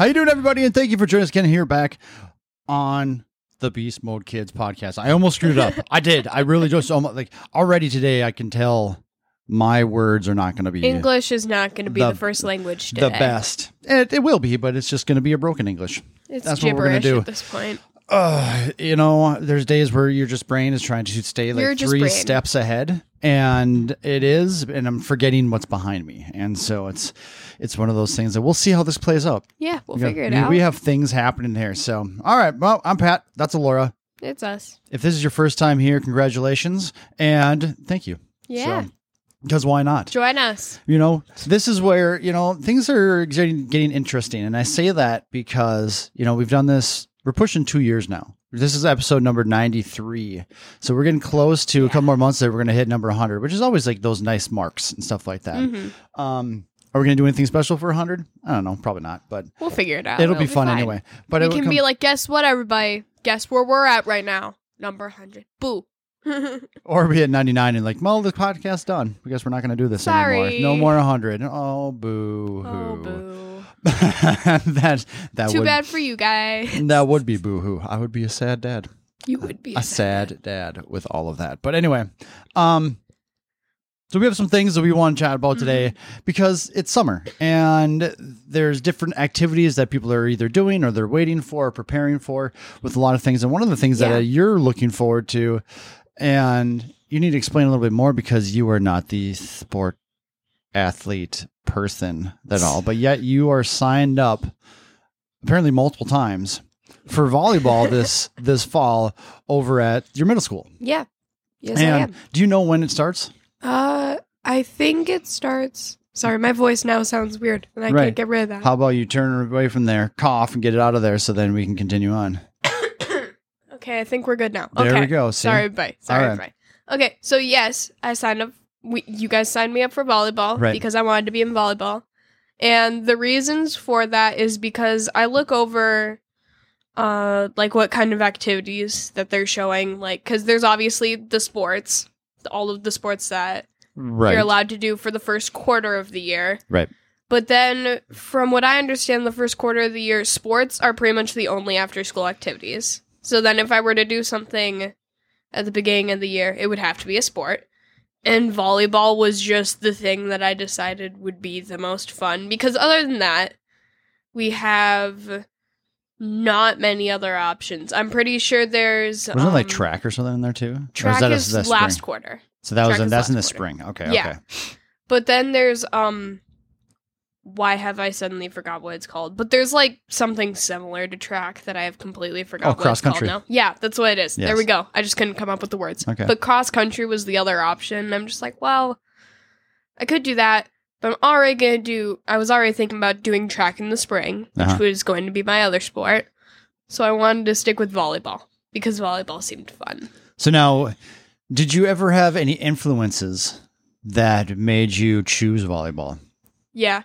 How you doing, everybody? And thank you for joining us again here back on the Beast Mode Kids podcast. I almost screwed up. I did. I really just almost like already today. I can tell my words are not going to be English is not going to be The- the, first language today. the best. It, it will be, but it's just going to be a broken English. It's That's what we're gonna do. at this point. Uh, you know, there's days where your just brain is trying to stay like You're three steps ahead, and it is, and I'm forgetting what's behind me, and so it's it's one of those things that we'll see how this plays out. Yeah, we'll We got- figure it we, out. We have things happening here. So, all right. Well, I'm Pat. That's Alora. it's us. If this is your first time here, congratulations and thank you. Yeah. Because why not? Join us. You know, this is where, you know, things are getting, getting interesting. And I say that because, you know, we've done this, we're pushing two years now. This is episode number 93. So we're getting close to a couple more months that we're going to hit number 100, which is always like those nice marks and stuff like that. Mhm. Um, are we going to do anything special for 100? I don't know. Probably not, but We'll figure it out. it'll be fun fine. anyway. But we it can come- be like, guess what, everybody? Guess where we're at right now? Number 100. Boo. Or we hit 99 and like, well, the podcast's done. I guess we're not going to do this Sorry. anymore. No more 100. Oh, boo oh, boo. that that Too would bad for you guys. that would be boo hoo. I would be a sad dad. You would be A sad dad with all of that. But anyway, um so we have some things that we want to chat about today mm-hmm. because it's summer and there's different activities that people are either doing or they're waiting for or preparing for with a lot of things. And one of the things uh, Yeah. that you're looking forward to and you need to explain a little bit more because you are not the sport athlete person at all, but yet you are signed up apparently multiple times for volleyball this this fall over at your middle school. Yeah. Yes, I am. do you know when it starts? Uh, I think it starts. Sorry, my voice now sounds weird, and I Right. can't get rid of that. How about you turn away from there, cough, and get it out of there, so then we can continue on. okay, I think we're good now. There okay. we go. See? Sorry, bye. Sorry, All bye. Okay, so yes, I signed up. We, you guys signed me up for volleyball Right. because I wanted to be in volleyball, and the reasons for that is because I look over, uh, like what kind of activities that they're showing, like because there's obviously the sports, all of the sports that Right. you're allowed to do for the first quarter of the year. Right. But then, from what I understand, the first quarter of the year, sports are pretty much the only after school activities. So then, if I were to do something at the beginning of the year, it would have to be a sport. And volleyball was just the thing that I decided would be the most fun. Because other than that, we have not many other options. I'm pretty sure there's. Wasn't it like um, track or something in there too? Track that is that last spring? quarter. So that was in, that's in the quarter. spring. Okay. Yeah. Okay. But then there's um why have I suddenly forgot what it's called? But there's like something similar to track that I have completely forgot Oh, what cross it's called country. now. Yeah, that's what it is. Yes. There we go. I just couldn't come up with the words. Okay. But cross country was the other option. I'm just like, well, I could do that, but I'm already gonna do I was already thinking about doing track in the spring, which Uh-huh. was going to be my other sport. So I wanted to stick with volleyball because volleyball seemed fun. So now, did you ever have any influences that made you choose volleyball? Yeah.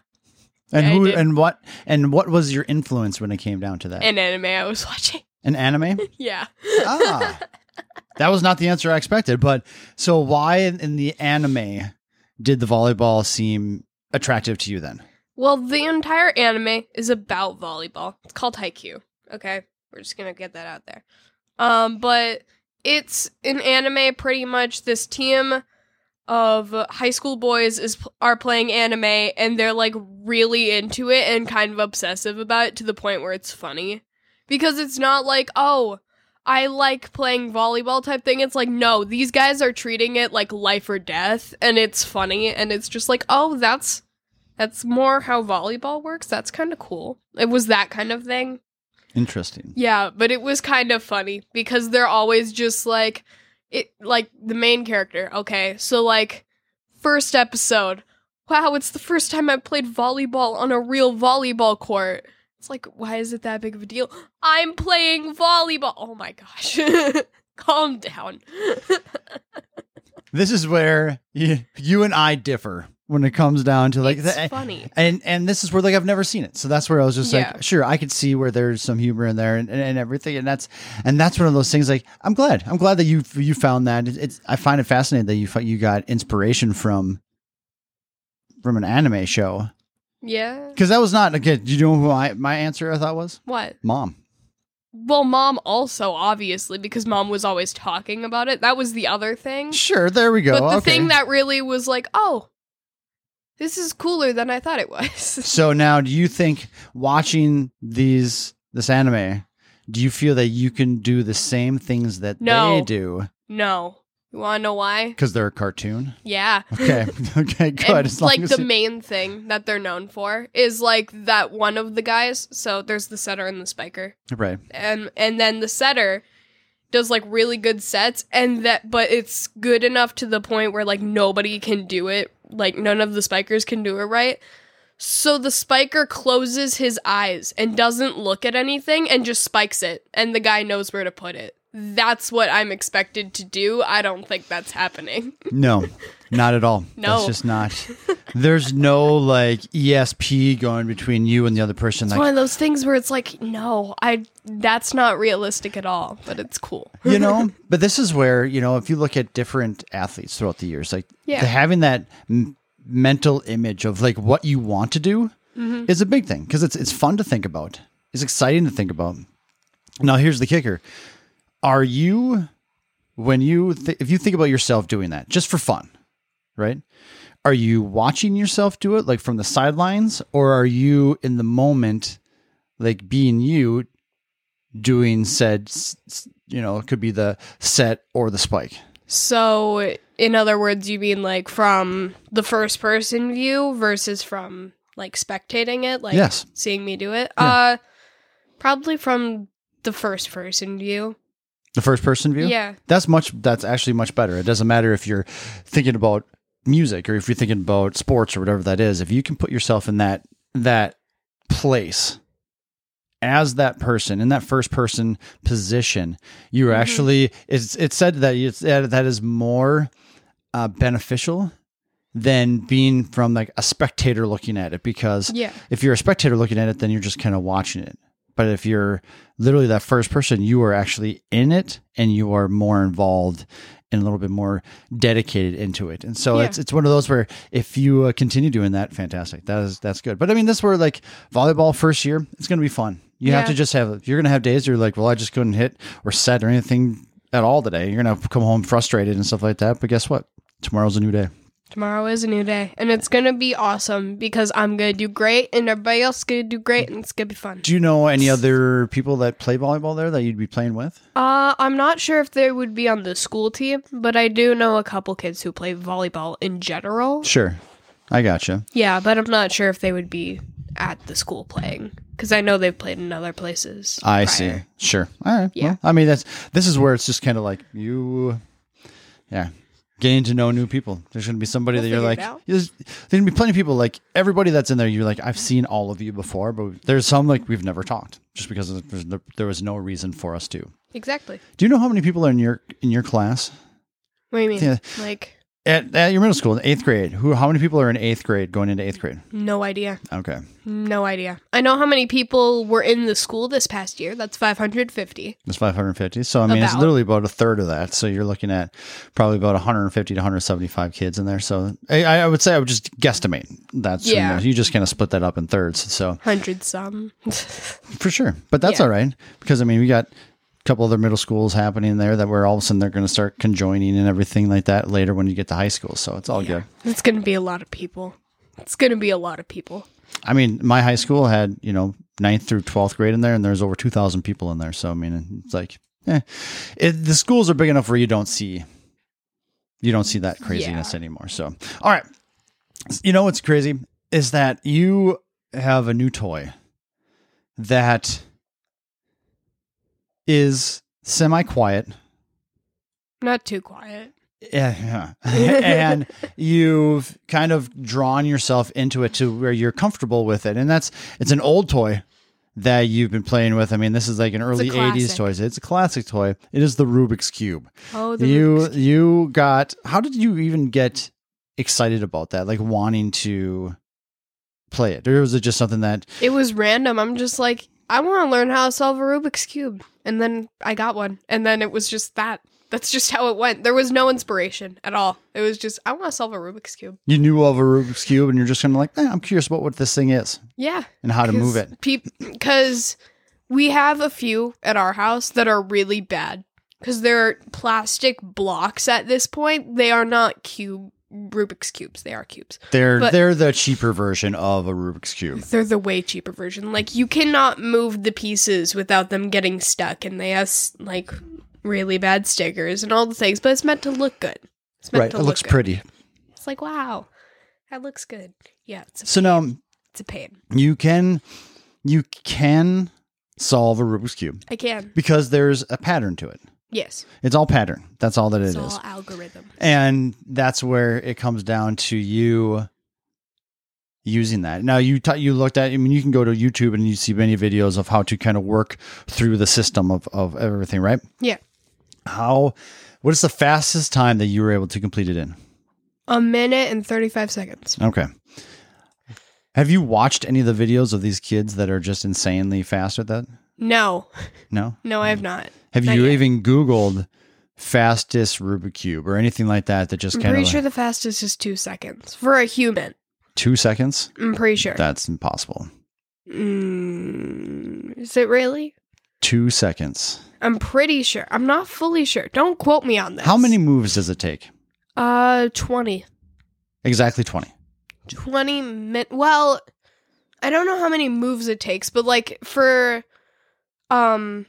And Yeah, who and what and what was your influence when it came down to that? An anime I was watching. An anime? Yeah. ah, that was not the answer I expected. But so why in in the anime did the volleyball seem attractive to you then? Well, the entire anime is about volleyball. It's called Haikyuu. Okay, we're just gonna get that out there. Um, but it's an anime. Pretty much, this team of high school boys is are playing anime, and they're like really into it and kind of obsessive about it to the point where it's funny because it's not like oh. I like playing volleyball type thing. It's like, no, these guys are treating it like life or death, and it's funny, and it's just like, oh, that's that's more how volleyball works. That's kind of cool. It was that kind of thing. Interesting. Yeah, but it was kind of funny because they're always just like it like the main character. Okay. So like first episode. Wow, it's the first time I played volleyball on a real volleyball court. It's like why is it that big of a deal? I'm playing volleyball. Oh my gosh. Calm down. This is where you, you and I differ when it comes down to like that. it's the, funny. and and this is where like I've never seen it, so that's where I was just Yeah. like, sure, I could see where there's some humor in there and, and, and everything, and that's and that's one of those things. Like, I'm glad, I'm glad that you you found that. It, it's I find it fascinating that you you got inspiration from from an anime show Yeah. Because that was not again. Do you know who I, my answer I thought was? What? Mom. Well, mom also obviously because mom was always talking about it. That was the other thing. Sure, there we go. But the okay. thing that really was like, oh, this is cooler than I thought it was. So now, do you think watching these this anime, do you feel that you can do the same things that No. they do no. You want to know why? because they're a cartoon? Yeah. Okay, okay, good. And, as like as the main thing that they're known for is like that one of the guys. So there's the setter and the spiker. right. and and then the setter does like really good sets and that but it's good enough to the point where like nobody can do it like none of the spikers can do it right so the spiker closes his eyes and doesn't look at anything and just spikes it and the guy knows where to put it that's what i'm expected to do i don't think that's happening No, not at all. No. That's just not. There's no like ESP going between you and the other person. it's Like one of those things where it's like no i that's not realistic at all but it's cool you know but this is where you know if you look at different athletes throughout the years like Yeah. having that m- mental image of like what you want to do Mm-hmm. is a big thing because it's it's fun to think about it's exciting to think about now here's the kicker are you when you th- if you think about yourself doing that just for fun right are you watching yourself do it like from the sidelines or are you in the moment like being you doing said you know it could be the set or the spike So, in other words, you mean like from the first person view versus from like spectating it, like Yes. seeing me do it? Uh probably from the first person view. The first person view Yeah. that's much that's actually much better it doesn't matter if you're thinking about music or if you're thinking about sports or whatever that is if you can put yourself in that that place as that person in that first person position you're Mhm. actually it's it's said that it's that, that is more uh, beneficial than being from like a spectator looking at it because Yeah. if you're a spectator looking at it, then you're just kind of watching it. But if you're literally that first person, you are actually in it and you are more involved and a little bit more dedicated into it. And so Yeah. it's it's one of those where if you uh, continue doing that, fantastic. That is that's good. But I mean, this where like volleyball first year, it's going to be fun. You have to just have you're going to have days you're like, well, I just couldn't hit or set or anything at all today. You're going to come home frustrated and stuff like that. But guess what? Tomorrow's a new day. Tomorrow is a new day, and it's gonna be awesome because I'm gonna do great, and everybody else is gonna do great, and it's gonna be fun. Do you know any other people that play volleyball there that you'd be playing with? Uh, I'm not sure if they would be on the school team, but I do know a couple kids who play volleyball in general. Sure. I gotcha. Yeah, but I'm not sure if they would be at the school playing because I know they've played in other places. I prior. see. Sure. All right. Yeah. Well, I mean, that's this is where it's just kind of like you, yeah, getting to know new people. There's going to be somebody We'll that you're like, there's, there's going to be plenty of people like everybody that's in there. You're like, I've seen all of you before, but there's some like we've never talked just because there was no reason for us to. Exactly. Do you know how many people are in your in your class What do you mean? Yeah. Like, at, at your middle school, in eighth grade? Who? How many people are in eighth grade going into eighth grade? no idea. Okay. No idea. I know how many people were in the school this past year. That's 550. That's 550. So, I mean, it's About. literally about a third of that. So, you're looking at probably about 150 to 175 kids in there. So, I, I would say I would just guesstimate. That's, you, Yeah. know, you just kind of split that up in thirds. So, 100 some. for sure. But that's Yeah. all right. Because, I mean, we got couple other middle schools happening there that where all of a sudden they're going to start conjoining and everything like that later when you get to high school. So, it's all good. it's going to be a lot of people. It's going to be a lot of people. I mean, my high school had, you know, ninth through 12th grade in there, and there's over 2,000 people in there. So, I mean, it's like, eh. It, the schools are big enough where you don't see, you don't see that craziness Yeah. anymore. So, all right. You know what's crazy is that you have a new toy that is semi quiet. Not too quiet. Yeah, and you've kind of drawn yourself into it to where you're comfortable with it, and that's it's an old toy that you've been playing with. I mean, this is like an early '80s toy. It's a classic toy. It is the Rubik's cube. Oh, the you Rubik's Cube. you got. How did you even get excited about that? Like wanting to play it, or was it just something that? It was random. I'm just like, I want to learn how to solve a Rubik's Cube. And then I got one. And then it was just that. That's just how it went. There was no inspiration at all. It was just I want to solve a Rubik's cube. You knew of a Rubik's cube, and you're just kind of like, eh, I'm curious about what this thing is Yeah, and how to move it. Because we have a few at our house that are really bad because they're plastic blocks at this point. They are not cube Rubik's cubes. They are cubes. They're but- they're the cheaper version of a Rubik's cube. They're the way cheaper version. Like you cannot move the pieces without them getting stuck, and they have like really bad stickers and all the things. But it's meant to look good. It's meant Right, to it look looks good. pretty. It's like wow, that looks good. Yeah, it's a, So now it's a pain. you can you can solve a Rubik's cube I can. because there's a pattern to it. Yes, It's all pattern. That's all that it it's is. all algorithm. and that's where it comes down to you using that. Now you ta- you looked at. I mean, you can go to YouTube and you see many videos of how to kind of work through the system of of everything, right? Yeah. How? What is the fastest time that you were able to complete it in? A minute and thirty five seconds. Okay. Have you watched any of the videos of these kids that are just insanely fast at that? No, No. no, I have not. Have Not you yet. even Googled fastest Rubik's cube or anything like that? That just I'm kind pretty of sure the fastest is two seconds for a human. two seconds. I'm pretty sure. That's impossible. Mm, is it really? Two seconds. I'm pretty sure. I'm not fully sure. Don't quote me on this. How many moves does it take? Uh, 20. Exactly 20. 20 min. Well, I don't know how many moves it takes, but like for, um,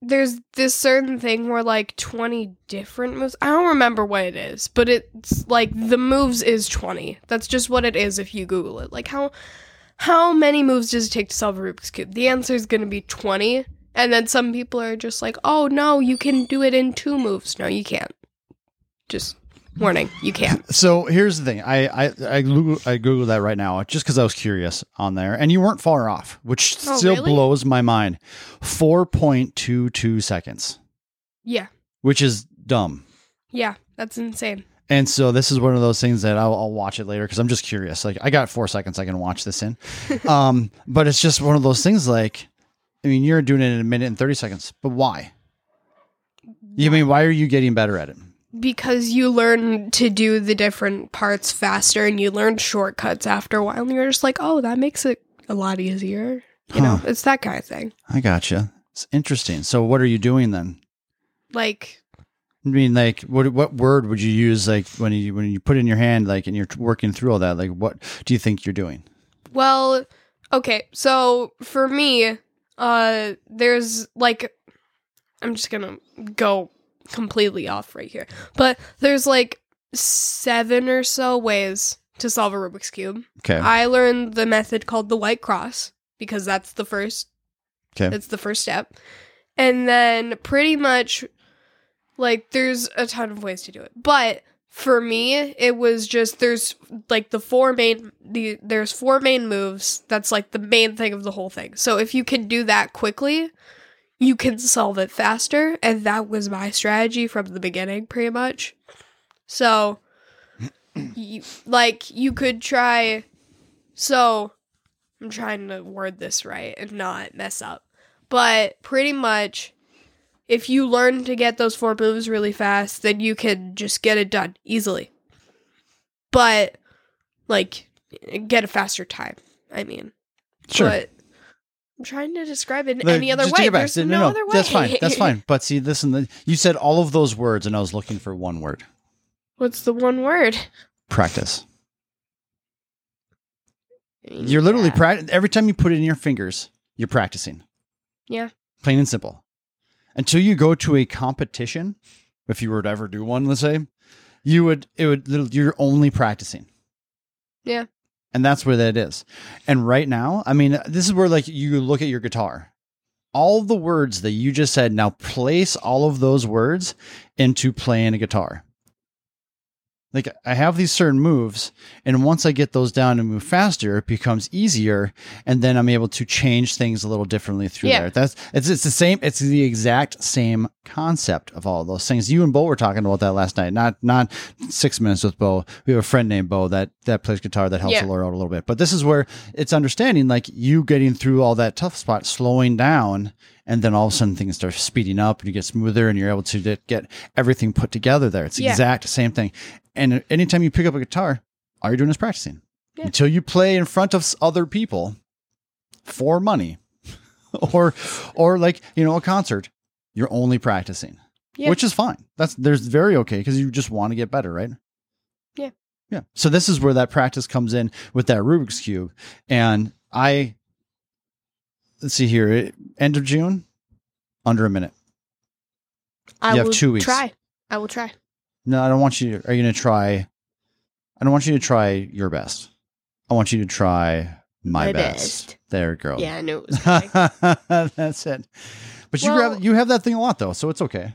there's this certain thing where like 20 different moves. I don't remember what it is, but it's like the moves is 20. That's just what it is if you Google it. Like how, how many moves does it take to solve a Rubik's Cube? The answer is going to be 20. And then some people are just like, oh no, you can do it in two moves. No, you can't. Just warning, you can't. So here's the thing. I I I Google I Googled that right now just because I was curious on there, and you weren't far off, which Oh, still really? blows my mind. Four point two two seconds, Yeah. which is dumb. Yeah. That's insane. And so this is one of those things that I'll, I'll watch it later because I'm just curious. Like I got four seconds I can watch this in, um, but it's just one of those things. Like, I mean, you're doing it in a minute and thirty seconds, but why? You mean why are you getting better at it? Because you learn to do the different parts faster and you learn shortcuts after a while and you're just like oh that makes it a lot easier you know it's that kind of thing I gotcha. It's interesting. So what are you doing then? like I mean, like, what what word would you use, like, when you when you put in your hand, like, and you're working through all that? Like, what do you think you're doing? well okay so for me uh there's like i'm just gonna go completely off right here but there's like seven or so ways to solve a rubik's cube Okay, i learned the method called the white cross because that's the first okay, That's the first step. And then pretty much like there's a ton of ways to do it. But for me, it was just there's like the four main the there's four main moves. That's like the main thing of the whole thing. So if you can do that quickly, you can solve it faster, and that was my strategy from the beginning pretty much. So you, like you could try so I'm trying to word this right and not mess up. But pretty much, if you learn to get those four moves really fast, then you can just get it done easily. But, like, get a faster time. I mean, sure. but I'm trying to describe it in any other way. There's no, no, no, other way. that's fine. That's fine. But see, listen, the, you said all of those words, and I was looking for one word: What's the one word? practice. You're literally Yeah. practicing every time you put it in your fingers. You're practicing. Yeah. plain and simple. Until you go to a competition, if you were to ever do one, let's say, you would it would you're only practicing. Yeah. And that's where that is. And right now, I mean, this is where like you look at your guitar. All the words that you just said, now place all of those words into playing a guitar. Like I have these certain moves, and once I get those down and move faster, it becomes easier, and then I'm able to change things a little differently through Yeah. there. That's it's it's the same. It's the exact same concept of all those things. You and Bo were talking about that last night. Not not six minutes with Bo. We have a friend named Bo that that plays guitar that helps Yeah. Laura out a little bit. But this is where it's understanding like you getting through all that tough spot, slowing down, and then all of a sudden things start speeding up and you get smoother and you're able to get- everything put together there. It's the Yeah. exact same thing. And anytime you pick up a guitar, all you're doing is practicing Yeah. until you play in front of other people for money or or like you know a concert you're only practicing Yeah. which is fine that's there's very okay because you just want to get better right Yeah. yeah so this is where that practice comes in with that rubik's cube and i let's see here end of june under a minute I You have will two weeks. try. I will try. no i don't want you To, are you gonna try i don't want you to try your best i want you to try my, My best. best. there girl Yeah, I knew it. That's it. But you Well- have you have that thing a lot though, so it's okay.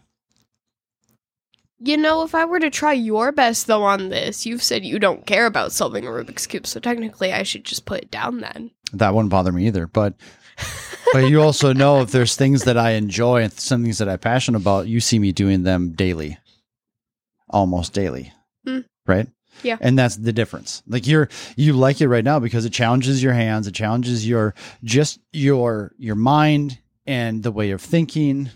you know, if I were to try your best though on this, you've said you don't care about solving a Rubik's cube, so technically I should just put it down then. That wouldn't bother me either. But but you also know if there's things that I enjoy and some things that I'm passionate about, you see me doing them daily, almost daily, Mm. right? Yeah. and that's the difference. Like you're you like it right now because it challenges your hands, it challenges your just your your mind and the way of thinking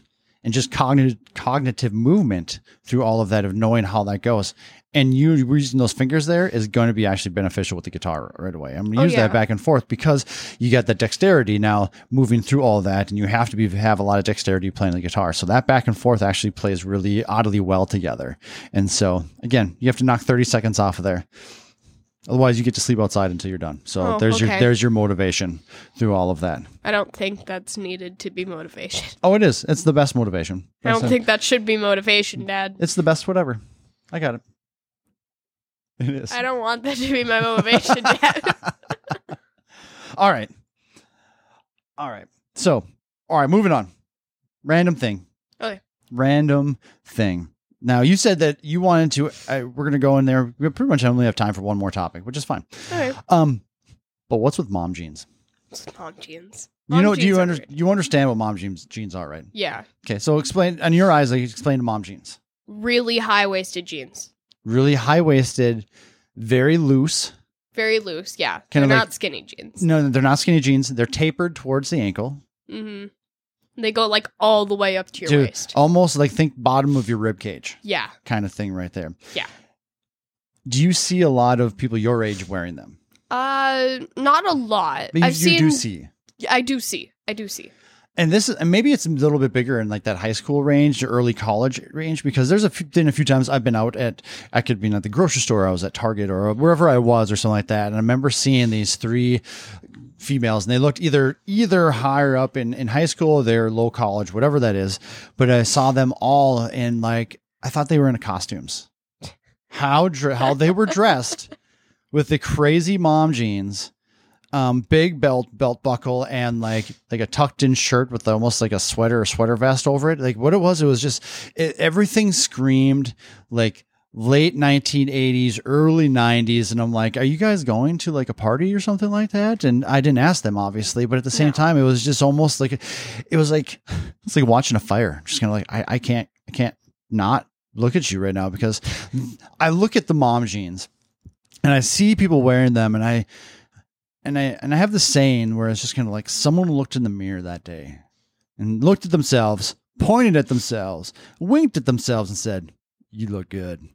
and just cognitive cognitive movement through all of that of knowing how that goes. And you using those fingers there is going to be actually beneficial with the guitar right away. I'm going to Oh, use yeah. that back and forth because you got the dexterity now moving through all that, and you have to be have a lot of dexterity playing the guitar. So that back and forth actually plays really oddly well together. And so again, you have to knock 30 seconds off of there. Otherwise, you get to sleep outside until you're done. So Oh, there's your there's your motivation through all of that. I don't think that's needed to be motivation. Oh, it is. It's the best motivation. I don't think that should be motivation, Dad. it's the best whatever. I got it. It is. I don't want that to be my motivation, Dad. All right. All right. So, all right, moving on. Random thing. Okay. Random thing. Now, you said that you wanted to, uh, we're going to go in there. We pretty much only have time for one more topic, which is fine. Alright. Um, but what's with mom jeans? It's mom jeans. you Mom know, do you under, you understand what mom jeans jeans are, right? Yeah. Okay, so explain in your eyes, like explain to mom jeans. Really high waisted jeans. Really high waisted, very loose. Very loose. Yeah. Kinda They're like- not skinny jeans. No, they're not skinny jeans. They're tapered towards the ankle. Mm-hmm. They go like all the way up to your to waist. almost like think bottom of your rib cage Yeah. kind of thing right there. Yeah. Do you see a lot of people your age wearing them? Uh, not a lot. But you, I've you seen. do see. I do see. I do see. And this is, and maybe it's a little bit bigger in like that high school range or early college range because there's a few, been a few times I've been out at, I could be at the grocery store, I was at Target or wherever I was or something like that. And I remember seeing these three females and they looked either, either higher up in, in high school or they're low college, whatever that is. But I saw them all in like, I thought they were in costumes. How, dre- how they were dressed with the crazy mom jeans um, big belt belt buckle and like like a tucked in shirt with almost like a sweater or sweater vest over it. Like what it was, it was just it, everything screamed like late 1980s, early 90s, and I'm like, are you guys going to like a party or something like that? And I didn't ask them obviously, but at the same No. time, it was just almost like it was like it's like watching a fire. Just kind of like I, I can't I can't not look at you right now because I look at the mom jeans and I see people wearing them and I and I and I have the saying where it's just kind of like someone looked in the mirror that day and looked at themselves, pointed at themselves, winked at themselves, and said, "You look good."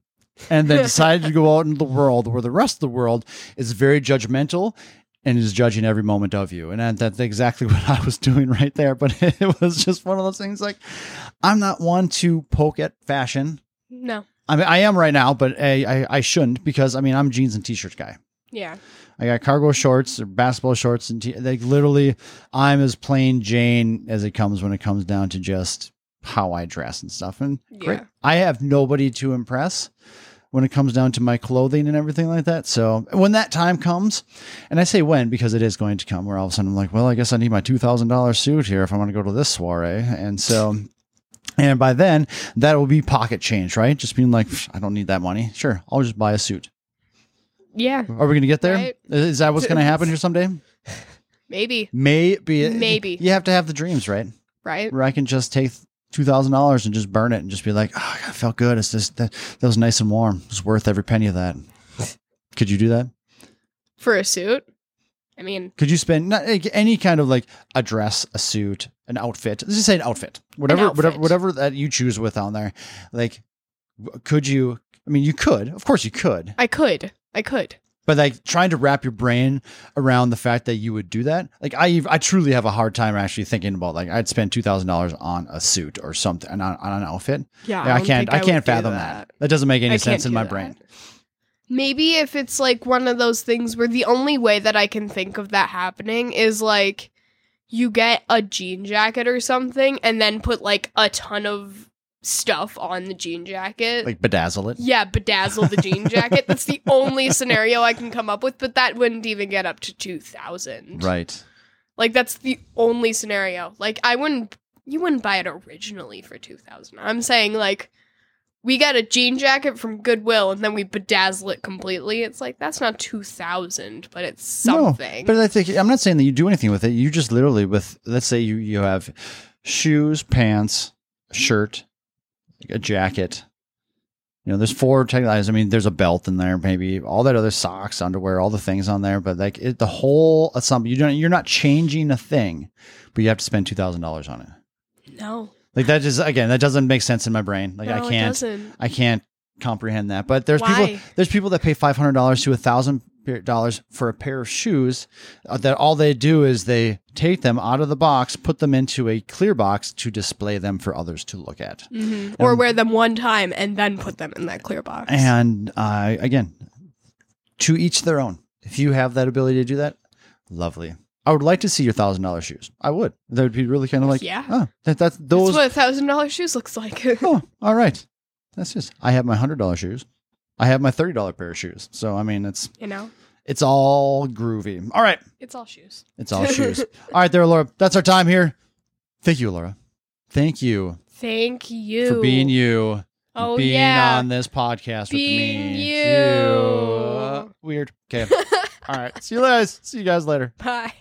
And then decided to go out into the world where the rest of the world is very judgmental and is judging every moment of you. And that's exactly what I was doing right there. But it was just one of those things like I'm not one to poke at fashion. No. I mean, I am right now, but I, I, I shouldn't because I mean, I'm jeans and t-shirts guy. Yeah. I got cargo shorts or basketball shorts and t- like literally I'm as plain Jane as it comes when it comes down to just how I dress and stuff. And great. I have nobody to impress when it comes down to my clothing and everything like that. So when that time comes, and I say when because it is going to come, where all of a sudden I'm like, well, I guess I need my two thousand dollars suit here if I want to go to this soiree, and so. And by then, that will be pocket change, right? Just being like, I don't need that money. Sure, I'll just buy a suit. Yeah. Are we going to get there? Right. Is that what's going to happen here someday? Maybe. Maybe. Maybe. You have to have the dreams, right? Right. Where I can just take two thousand dollars and just burn it and just be like, oh, I felt good. It's just that that was nice and warm. It was worth every penny of that. Could you do that? For a suit. I mean, Could you spend not, like, any kind of like a dress, a suit, an outfit? Let's just say an outfit, whatever, whatever, outfit. whatever that you choose with on there. Like, could you? I mean, you could, of course, you could, I could. I could. But like trying to wrap your brain around the fact that you would do that. Like, I, I truly have a hard time actually thinking about like I'd spend two thousand dollars on a suit or something on, on an outfit. Yeah, Yeah, I, don't can't, think I, can't fathom that. that. doesn't make any I sense in my that. brain. Maybe if it's like one of those things where the only way that I can think of that happening is like you get a jean jacket or something and then put like a ton of stuff on the jean jacket. Like bedazzle it. yeah, bedazzle the jean jacket. That's the only scenario I can come up with, but that wouldn't even get up to 2000. Right. Like that's the only scenario. Like I wouldn't you wouldn't buy it originally for 2000. I'm saying like we got a jean jacket from Goodwill and then we bedazzle it completely. It's like that's not 2000, but it's something. No, but I think I'm not saying that you do anything with it. You just literally with let's say you you have shoes, pants, shirt, a jacket. You know, there's four tech items. I mean, there's a belt in there, maybe all that other socks, underwear, all the things on there. But like it, the whole something you don't you're not changing a thing, but you have to spend two thousand dollars on it. no. Like that just again that doesn't make sense in my brain. Like no, I can't. I can't comprehend that. But there's Why? people there's people that pay five hundred dollars to a thousand dollars for a pair of shoes. Uh, that all they do is they take them out of the box, put them into a clear box to display them for others to look at. Mhm. Or wear them one time and then put them in that clear box. And uh, again, to each their own. If you have that ability to do that, lovely. I would like to see your thousand dollar shoes. I would. That would be really kind of like Yeah. Oh, that, that's those. That's what a thousand dollar shoes looks like. oh, all right. That's just. I have my hundred dollar shoes. I have my thirty dollar pair of shoes. So I mean, it's you know, it's all groovy. All right, it's all shoes. it's all shoes. All right, there, Laura. That's our time here. Thank you, Laura. Thank you, Thank you for being you. Oh being yeah. on this podcast Being with me. you. Weird. Okay. all right. See you guys. See you guys later. Bye.